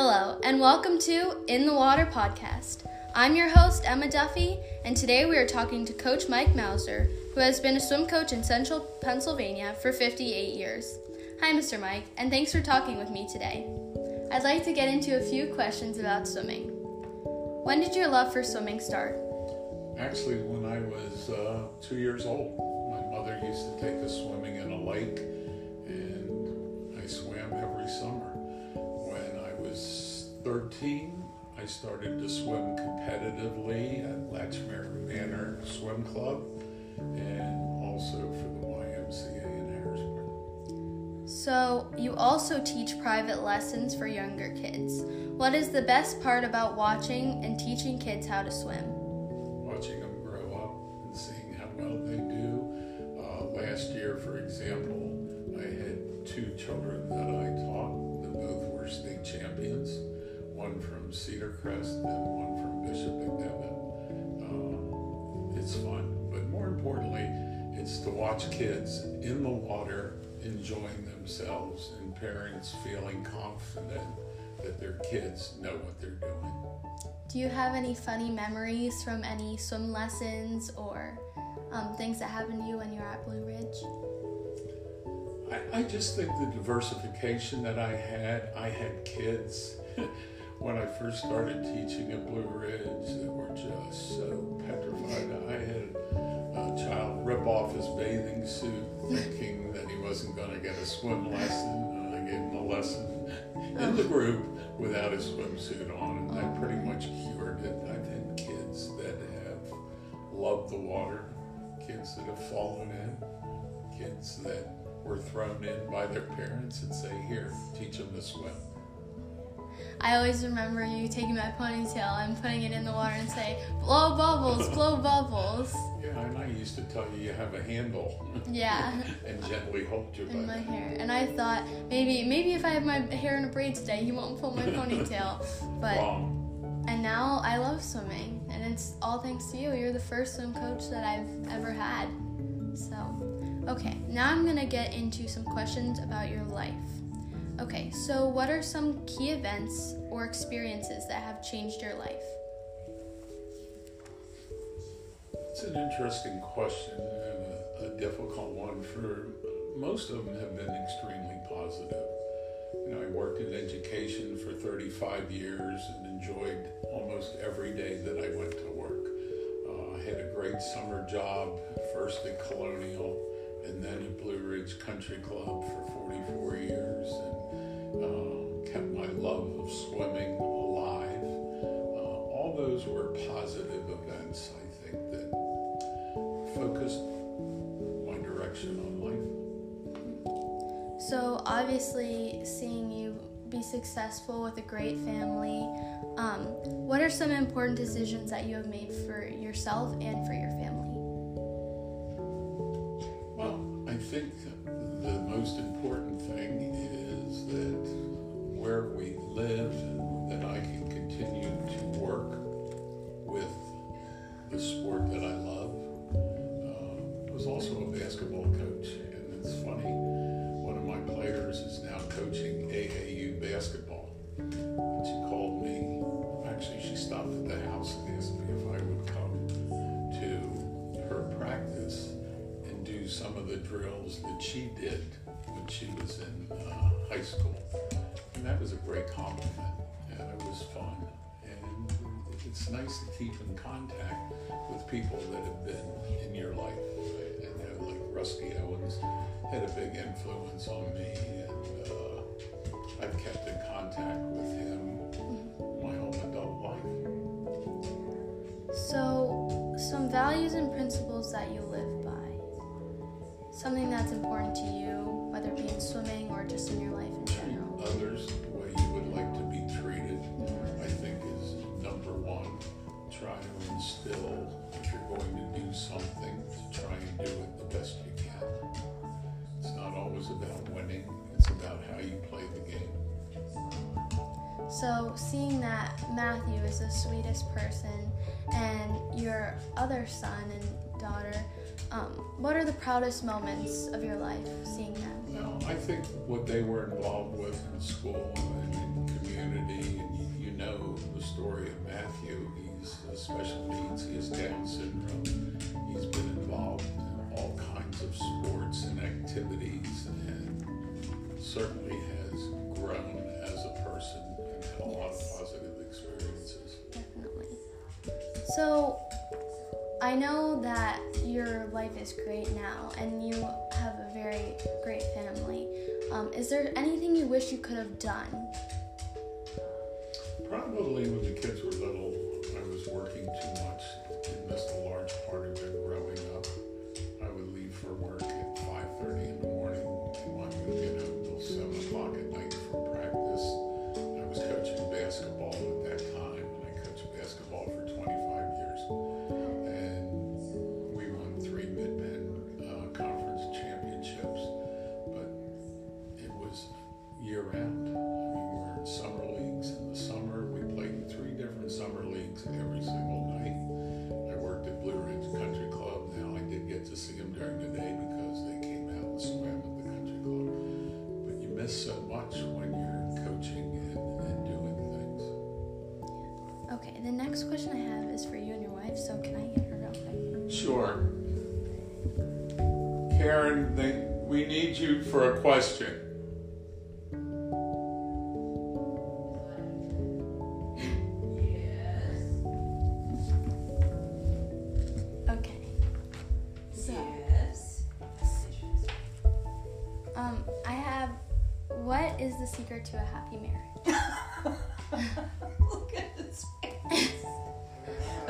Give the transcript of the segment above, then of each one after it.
Hello, and welcome to In the Water podcast. I'm your host, Emma Duffy, and today we are talking to Coach Mike Mauser, who has been a swim coach in central Pennsylvania for 58 years. Hi, Mr. Mike, and thanks for talking with me today. I'd like to get into a few questions about swimming. When did your love for swimming start? Actually, when I was uh, two years old, my mother used to take us swimming in a lake, 13, I started to swim competitively at Latchmere Manor Swim Club and also for the YMCA in Harrisburg. So, you also teach private lessons for younger kids. What is the best part about watching and teaching kids how to swim? Watching them grow up and seeing how well they do. Uh, last year, for example, I had two children that I from Cedar Crest and one from Bishop McDevitt. Uh, it's fun, but more importantly, it's to watch kids in the water enjoying themselves and parents feeling confident that their kids know what they're doing. Do you have any funny memories from any swim lessons or um, things that happened to you when you were at Blue Ridge? I, I just think the diversification that I had, I had kids when I first started teaching at Blue Ridge that were just so petrified. I had a child rip off his bathing suit thinking that he wasn't going to get a swim lesson, and I gave him a lesson in the oh. group without his swimsuit on, and that pretty much cured it. I've had kids that have loved the water, kids that have fallen in, kids that were thrown in by their parents and say, Here, teach them to swim. I always remember you taking my ponytail and putting it in the water and say, blow bubbles, blow bubbles. Yeah, and I used to tell you you have a handle. Yeah. and gently hold your in my hair. And I thought maybe maybe if I have my hair in a braid today, he won't pull my ponytail. But Wrong. and now I love swimming, and it's all thanks to you. You're the first swim coach that I've ever had. So, okay, now I'm gonna get into some questions about your life. Okay, so what are some key events or experiences that have changed your life? It's an interesting question and a, a difficult one for most of them have been extremely positive. You know, I worked in education for 35 years and enjoyed almost every day that I went to work. Uh, I had a great summer job, first at Colonial and then at Blue Ridge Country Club for 44 years and uh, kept my love of swimming alive. Uh, all those were positive events, I think, that focused my direction on life. So obviously, seeing you be successful with a great family, um, what are some important decisions that you have made for yourself and for your family? Think the most important thing is that where we live, that I can continue to work with the sport that I love. Uh, I was also a basketball coach, and it's funny, one of my players is now coaching drills that she did when she was in uh, high school. And that was a great compliment, and it was fun. And it's nice to keep in contact with people that have been in your life. Know, like Rusty Owens had a big influence on me, and uh, I've kept in contact with him my whole adult life. So, some values and principles that you. Something that's important to you, whether it be in swimming or just in your life in treat general. others the way you would like to be treated, I think is number one. Try to instill, if you're going to do something, to try and do it the best you can. It's not always about winning, it's about how you play the game. So, seeing that Matthew is the sweetest person and your other son and daughter, um, what are the proudest moments of your life seeing them? Well, I think what they were involved with in school and in community and you, you know the story of Matthew. He's a special needs, he has Down syndrome. He's been involved in all kinds of sports and activities, and certainly has grown as a person and had a lot of positive experiences. Definitely. So, I know that your life is great now and you have a very great family. Um, is there anything you wish you could have done? Probably when the kids were little, miss so much when you're coaching and, and doing things. Okay, the next question I have is for you and your wife, so can I get her real quick? Sure. Karen, they, we need you for a question. Yes. Okay. Yes. um, I have what is the secret to a happy marriage? Look at his face.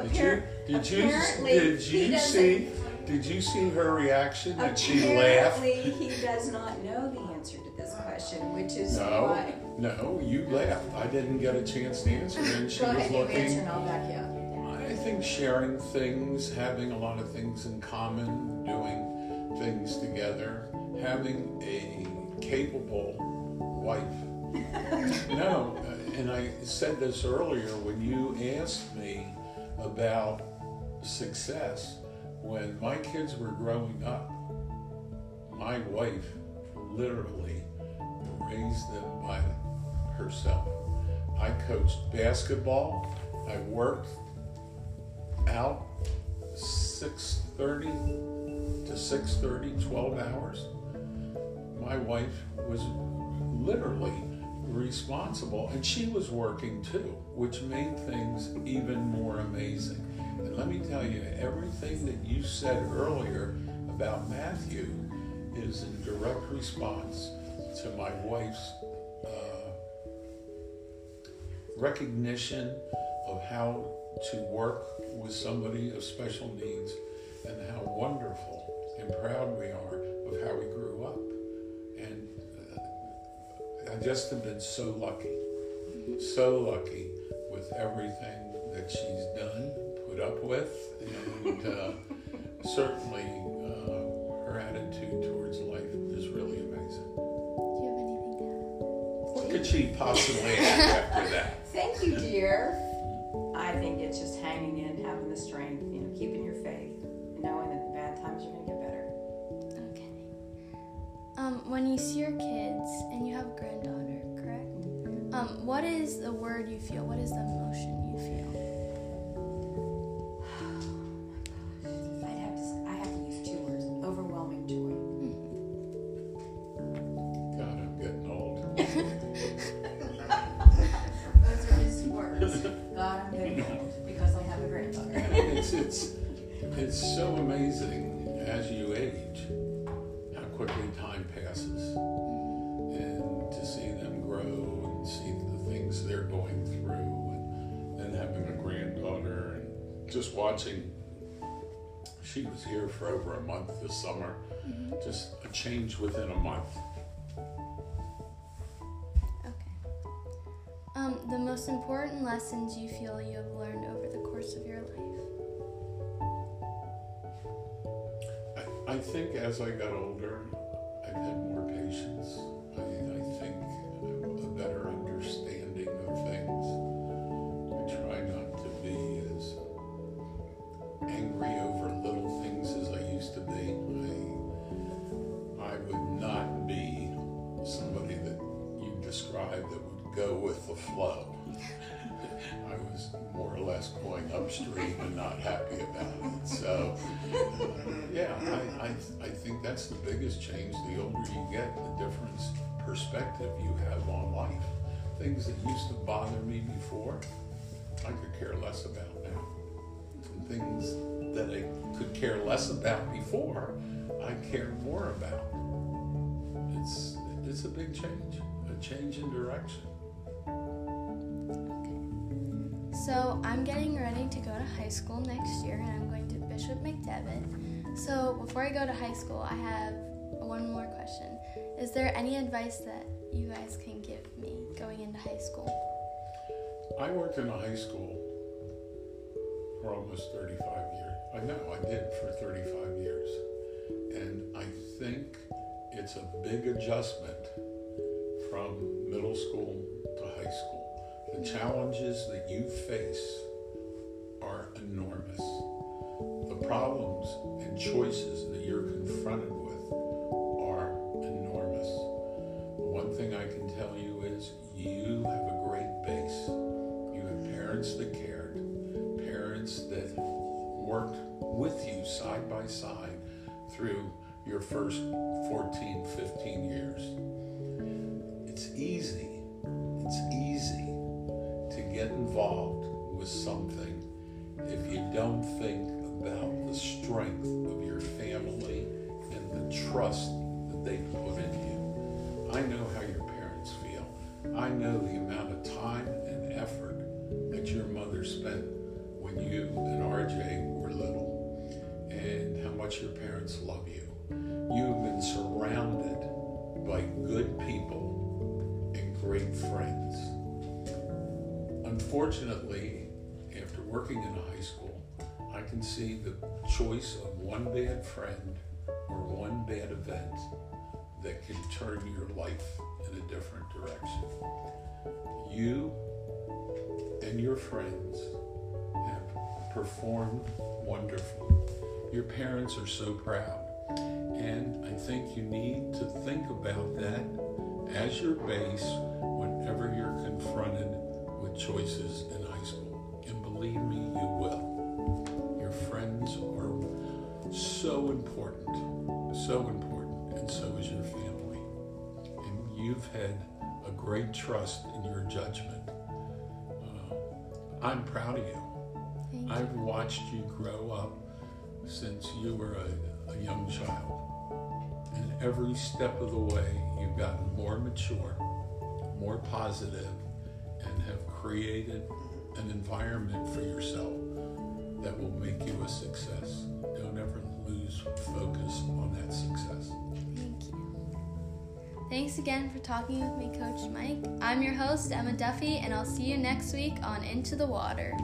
Did you did you did you see did you see her reaction that she laughed? Apparently, he does not know the answer to this question, which is No, why. no, you laughed. I didn't get a chance to answer, and she Go was ahead, you answer, looking. and I'll back you up. I think sharing things, having a lot of things in common, doing things together, having a capable wife. no, uh, and I said this earlier when you asked me about success. When my kids were growing up, my wife literally raised them by herself. I coached basketball. I worked out 6.30 to 6.30 12 hours my wife was literally responsible and she was working too which made things even more amazing. And let me tell you everything that you said earlier about matthew is in direct response to my wife's uh, recognition of how to work with somebody of special needs and how wonderful and proud we are of how we grew I just have been so lucky, so lucky with everything that she's done, put up with, and uh, certainly uh, her attitude towards life is really amazing. Do you have anything to add? What could she possibly add after that? Thank you, dear. I think it's just hanging in, having the strength, you know, keeping your faith, and knowing that the bad times are going to get better. Okay. Um, when you see your kids and you have a granddaughter, correct? Um, what is the word you feel? What is the emotion you feel? Things they're going through and then having a granddaughter and just watching she was here for over a month this summer just a change within a month Okay. Um, the most important lessons you feel you have learned over the course of your life. I, I think as I got older, flow. I was more or less going upstream and not happy about it. So, uh, yeah, I, I, I think that's the biggest change. The older you get, the different perspective you have on life. Things that used to bother me before, I could care less about now. And things that I could care less about before, I care more about. It's it's a big change, a change in direction. So I'm getting ready to go to high school next year, and I'm going to Bishop McDevitt. So before I go to high school, I have one more question. Is there any advice that you guys can give me going into high school? I worked in a high school for almost 35 years. I know I did for 35 years. And I think it's a big adjustment from middle school to high school. The challenges that you face are enormous. The problems and choices that you're confronted with are enormous. One thing I can tell you is you have a great base. You have parents that cared, parents that worked with you side by side through your first 14, 15 years. It's easy, get involved with something if you don't think about the strength of your family and the trust that they put in you. I know how your parents feel. I know the amount of time and effort that your mother spent when you and RJ were little and how much your parents love you. You've been surrounded by good people and great friends. Unfortunately, after working in a high school, I can see the choice of one bad friend or one bad event that can turn your life in a different direction. You and your friends have performed wonderfully. Your parents are so proud. And I think you need to think about that as your base whenever you're confronted with choices in high school. And believe me, you will. Your friends are so important, so important, and so is your family. And you've had a great trust in your judgment. Uh, I'm proud of you. Thank I've watched you grow up since you were a, a young child. And every step of the way, you've gotten more mature, more positive, and have created an environment for yourself that will make you a success. Don't ever lose focus on that success. Thank you. Thanks again for talking with me, Coach Mike. I'm your host, Emma Duffy, and I'll see you next week on Into the Water.